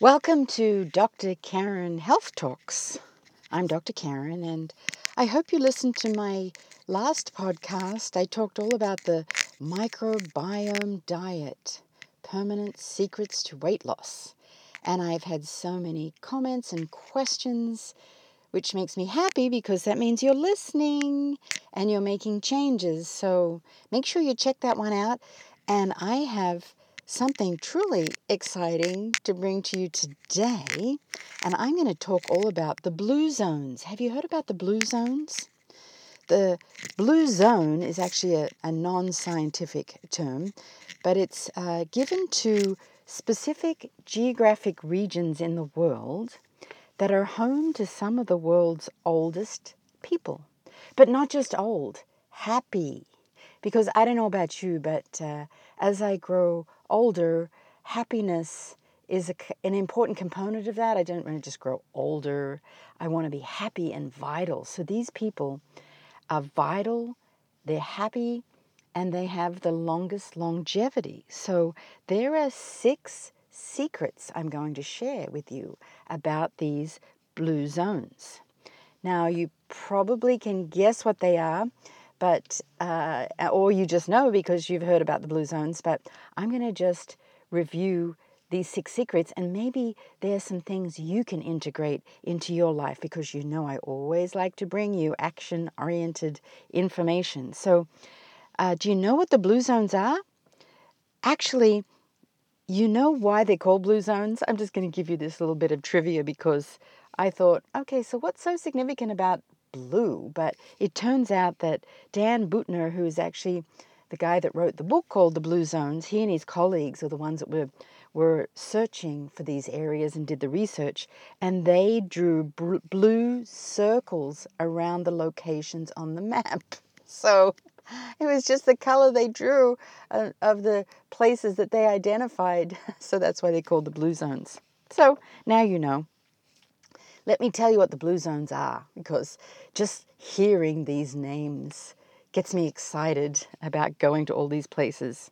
Welcome to Dr. Karen Health Talks. I'm Dr. Karen, and I hope you listened to my last podcast. I talked all about the microbiome diet, permanent secrets to weight loss. And I've had so many comments and questions, which makes me happy because that means you're listening and you're making changes. So make sure you check that one out. And I have something truly exciting to bring to you today. And I'm going to talk all about the blue zones. Have you heard about the blue zones? The blue zone is actually a, a non scientific term, but it's uh, given to specific geographic regions in the world that are home to some of the world's oldest people. But not just old, happy. Because I don't know about you, but uh, as I grow older, happiness is a, an important component of that. I don't want to just grow older. I want to be happy and vital. So these people are vital, they're happy, and they have the longest longevity. So there are six secrets I'm going to share with you about these blue zones. Now, you probably can guess what they are but uh, or you just know because you've heard about the blue zones. But I'm going to just review these six secrets, and maybe there's some things you can integrate into your life because you know I always like to bring you action-oriented information. So, uh, do you know what the blue zones are? Actually. You know why they're called blue zones? I'm just going to give you this little bit of trivia because I thought, okay, so what's so significant about blue. But it turns out that Dan Buettner, who is actually the guy that wrote the book called The Blue Zones, he and his colleagues are the ones that were were searching for these areas and did the research, and they drew blue circles around the locations on the map. So it was just the color they drew uh, of the places that they identified. So that's why they called the blue zones. So now you know. Let me tell you what the blue zones are, because just hearing these names gets me excited about going to all these places.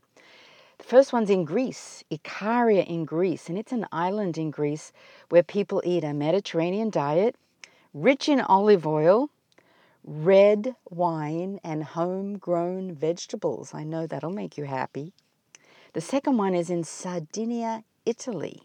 The first one's in Greece, Ikaria in Greece, and it's an island in Greece where people eat a Mediterranean diet, rich in olive oil, red wine, and homegrown vegetables. I know that'll make you happy. The second one is in Sardinia, Italy.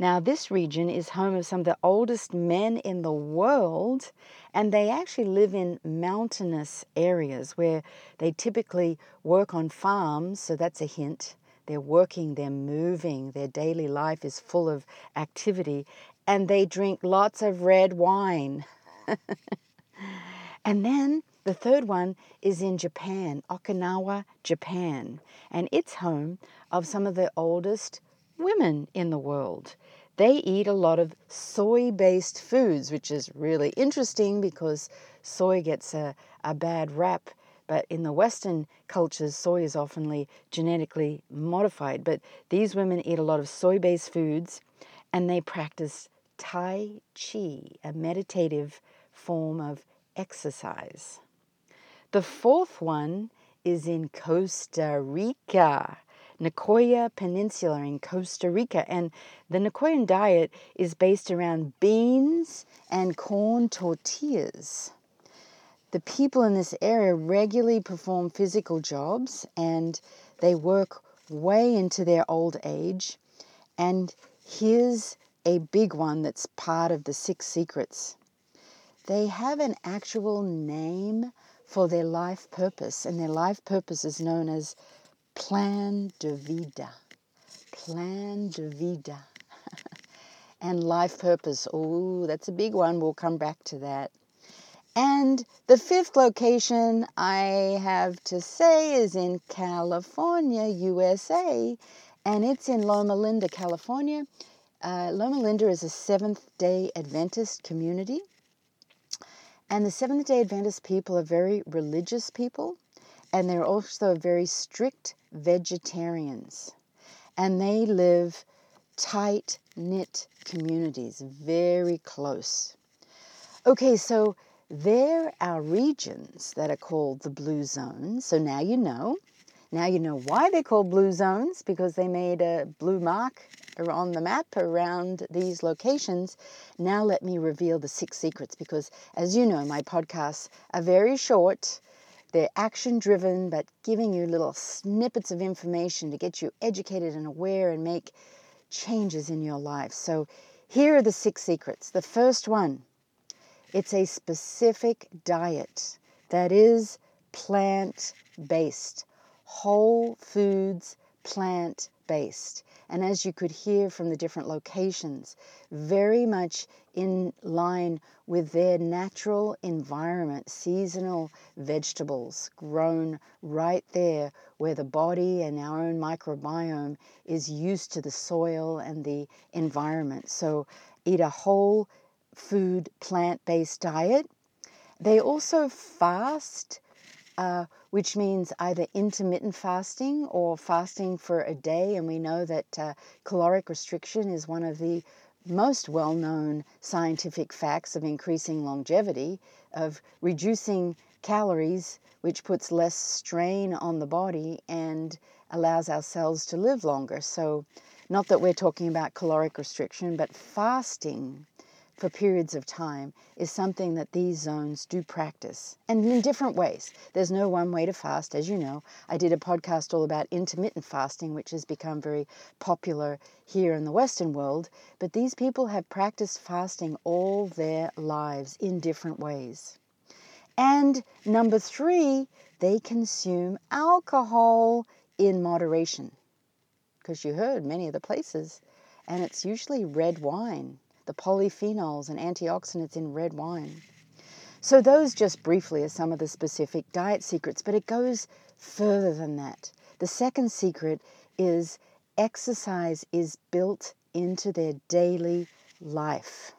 Now, this region is home of some of the oldest men in the world, and they actually live in mountainous areas where they typically work on farms, so that's a hint. They're working, they're moving, their daily life is full of activity, and they drink lots of red wine. and then the third one is in Japan, Okinawa, Japan, and it's home of some of the oldest women in the world. They eat a lot of soy based foods, which is really interesting because soy gets a, a bad rap. But in the Western cultures, soy is often genetically modified. But these women eat a lot of soy based foods and they practice Tai Chi, a meditative form of exercise. The fourth one is in Costa Rica. Nicoya Peninsula in Costa Rica. And the Nicoyan diet is based around beans and corn tortillas. The people in this area regularly perform physical jobs and they work way into their old age. And here's a big one that's part of the six secrets. They have an actual name for their life purpose, and their life purpose is known as plan de vida. Plan de vida. and life purpose. Oh, that's a big one. We'll come back to that. And the fifth location I have to say is in California, USA, and it's in Loma Linda, California. Uh, Loma Linda is a Seventh day Adventist community. And the Seventh day Adventist people are very religious people, and they're also very strict vegetarians. And they live tight knit communities, very close. Okay, so there are regions that are called the blue zones. So now you know. Now you know why they're called blue zones because they made a blue mark on the map around these locations. Now, let me reveal the six secrets because, as you know, my podcasts are very short. They're action driven, but giving you little snippets of information to get you educated and aware and make changes in your life. So, here are the six secrets. The first one it's a specific diet that is plant based, whole foods, plant based. And as you could hear from the different locations, very much in line with their natural environment, seasonal vegetables grown right there where the body and our own microbiome is used to the soil and the environment. So, eat a whole food plant based diet. They also fast uh, which means either intermittent fasting or fasting for a day. And we know that uh, caloric restriction is one of the most well known scientific facts of increasing longevity, of reducing calories, which puts less strain on the body and allows our cells to live longer. So, not that we're talking about caloric restriction, but fasting for periods of time is something that these zones do practice and in different ways. There's no one way to fast, as you know. I did a podcast all about intermittent fasting, which has become very popular here in the Western world, but these people have practiced fasting all their lives in different ways. And number three, they consume alcohol in moderation. Because you heard many of the places, and it's usually red wine the polyphenols and antioxidants in red wine. So, those just briefly are some of the specific diet secrets, but it goes further than that. The second secret is exercise is built into their daily life.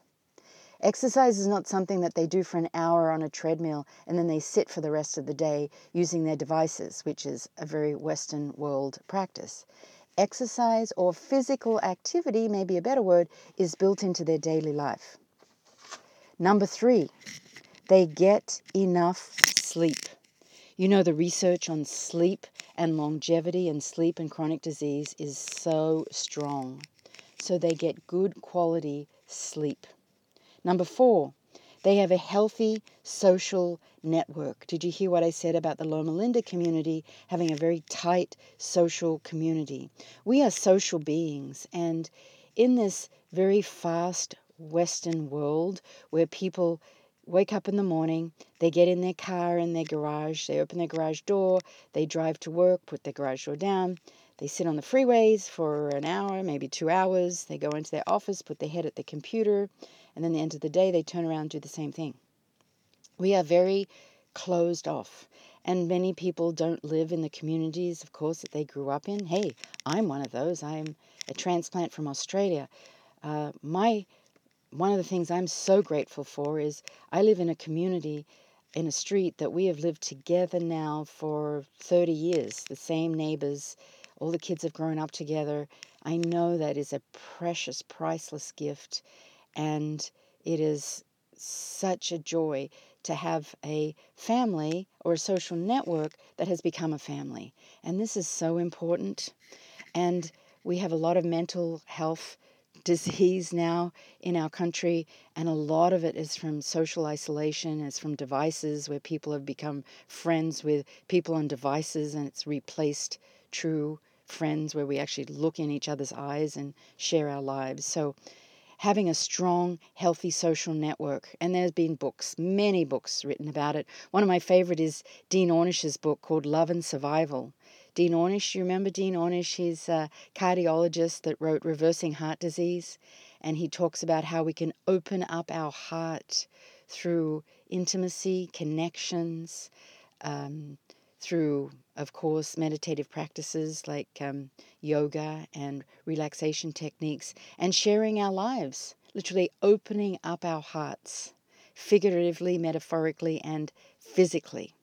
Exercise is not something that they do for an hour on a treadmill and then they sit for the rest of the day using their devices, which is a very Western world practice exercise or physical activity, maybe a better word, is built into their daily life. Number three, they get enough sleep. You know, the research on sleep and longevity and sleep and chronic disease is so strong. So they get good quality sleep. Number four, they have a healthy social network. Did you hear what I said about the Loma Linda community having a very tight social community? We are social beings, and in this very fast Western world where people wake up in the morning, they get in their car in their garage, they open their garage door, they drive to work, put their garage door down, they sit on the freeways for an hour, maybe two hours, they go into their office, put their head at the computer, and then the end of the day they turn around and do the same thing. We are very closed off. And many people don't live in the communities, of course, that they grew up in. Hey, I'm one of those. I'm a transplant from Australia. Uh, my one of the things I'm so grateful for is I live in a community in a street that we have lived together now for 30 years. The same neighbors, all the kids have grown up together. I know that is a precious, priceless gift and it is such a joy to have a family or a social network that has become a family. And this is so important. And we have a lot of mental health disease now in our country, and a lot of it is from social isolation, it's from devices where people have become friends with people on devices, and it's replaced true friends where we actually look in each other's eyes and share our lives. So having a strong, healthy social network. And there's been books, many books written about it. One of my favorite is Dean Ornish's book called Love and Survival. Dean Ornish, you remember Dean Ornish? He's a cardiologist that wrote Reversing Heart Disease. And he talks about how we can open up our heart through intimacy, connections, um, through, of course, meditative practices like um, yoga and relaxation techniques, and sharing our lives, literally opening up our hearts, figuratively, metaphorically, and physically.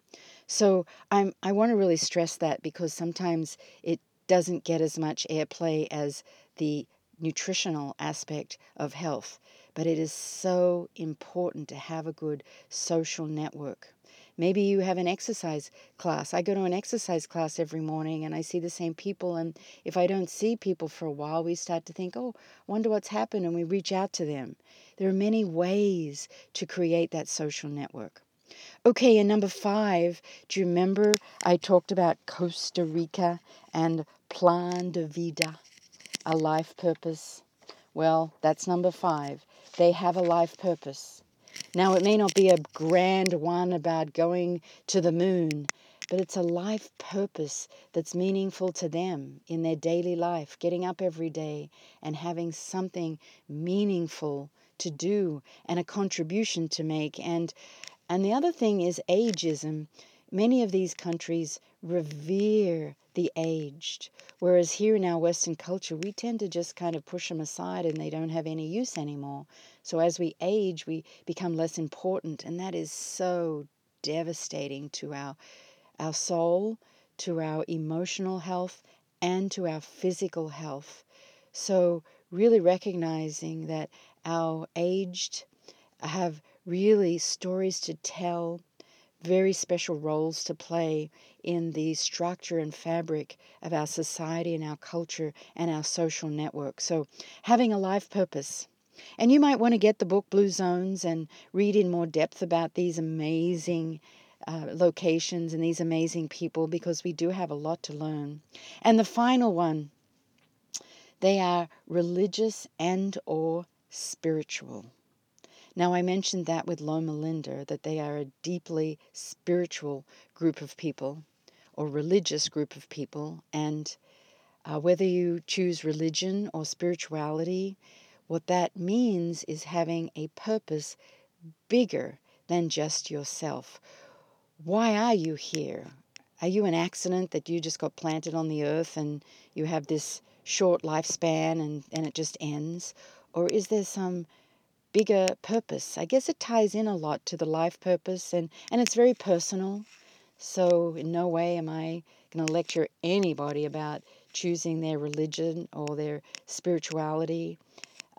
So I'm, I want to really stress that because sometimes it doesn't get as much airplay as the nutritional aspect of health, but it is so important to have a good social network. Maybe you have an exercise class. I go to an exercise class every morning and I see the same people. And if I don't see people for a while, we start to think, oh, wonder what's happened. And we reach out to them. There are many ways to create that social network. Okay, and number five, do you remember I talked about Costa Rica and Plan de Vida, a life purpose? Well, that's number five. They have a life purpose. Now, it may not be a grand one about going to the moon, but it's a life purpose that's meaningful to them in their daily life, getting up every day and having something meaningful to do and a contribution to make. And, and the other thing is ageism. Many of these countries revere the aged, whereas here in our Western culture, we tend to just kind of push them aside and they don't have any use anymore. So as we age, we become less important, and that is so devastating to our, our soul, to our emotional health, and to our physical health. So, really recognizing that our aged have really stories to tell, very special roles to play in the structure and fabric of our society and our culture and our social network. So, having a life purpose and you might want to get the book Blue Zones and read in more depth about these amazing uh, locations and these amazing people because we do have a lot to learn. And the final one, they are religious and or spiritual. Now I mentioned that with Loma Linda that they are a deeply spiritual group of people or religious group of people and uh, whether you choose religion or spirituality what that means is having a purpose bigger than just yourself. Why are you here? Are you an accident that you just got planted on the earth and you have this short lifespan and, and it just ends? Or is there some bigger purpose? I guess it ties in a lot to the life purpose and, and it's very personal. So, in no way am I going to lecture anybody about choosing their religion or their spirituality.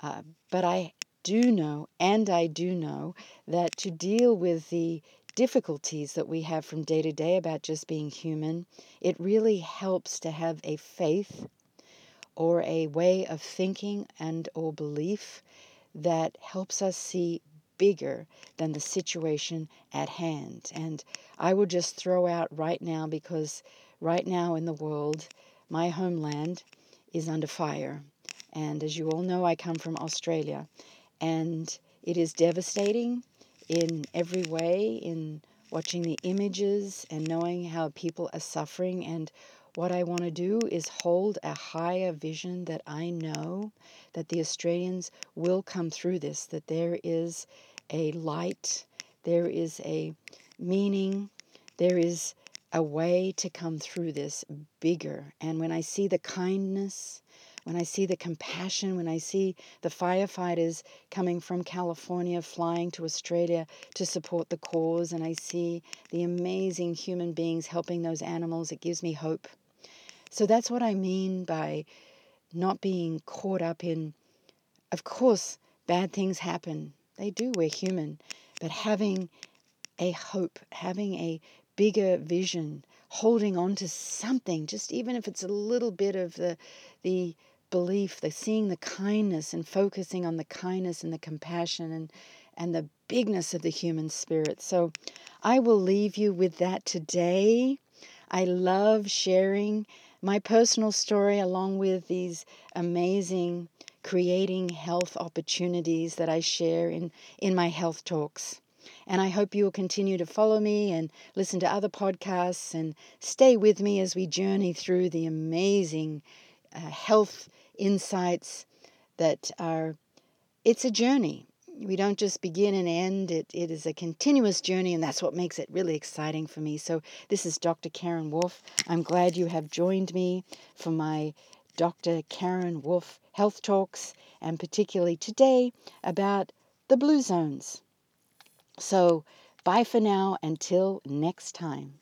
Uh, but I do know, and I do know, that to deal with the difficulties that we have from day to day about just being human, it really helps to have a faith or a way of thinking and or belief that helps us see bigger than the situation at hand. And I will just throw out right now because right now in the world, my homeland is under fire. And as you all know, I come from Australia. And it is devastating in every way, in watching the images and knowing how people are suffering. And what I want to do is hold a higher vision that I know that the Australians will come through this, that there is a light, there is a meaning, there is a way to come through this bigger. And when I see the kindness, when I see the compassion, when I see the firefighters coming from California flying to Australia to support the cause, and I see the amazing human beings helping those animals, it gives me hope. So that's what I mean by not being caught up in, of course, bad things happen. They do, we're human. But having a hope, having a bigger vision, holding on to something, just even if it's a little bit of the, the belief, the seeing the kindness and focusing on the kindness and the compassion and and the bigness of the human spirit. So I will leave you with that today. I love sharing my personal story along with these amazing creating health opportunities that I share in, in my health talks. And I hope you will continue to follow me and listen to other podcasts and stay with me as we journey through the amazing uh, health insights that are, it's a journey. We don't just begin and end, it, it is a continuous journey, and that's what makes it really exciting for me. So, this is Dr. Karen Wolf. I'm glad you have joined me for my Dr. Karen Wolf Health Talks, and particularly today about the blue zones. So, bye for now until next time.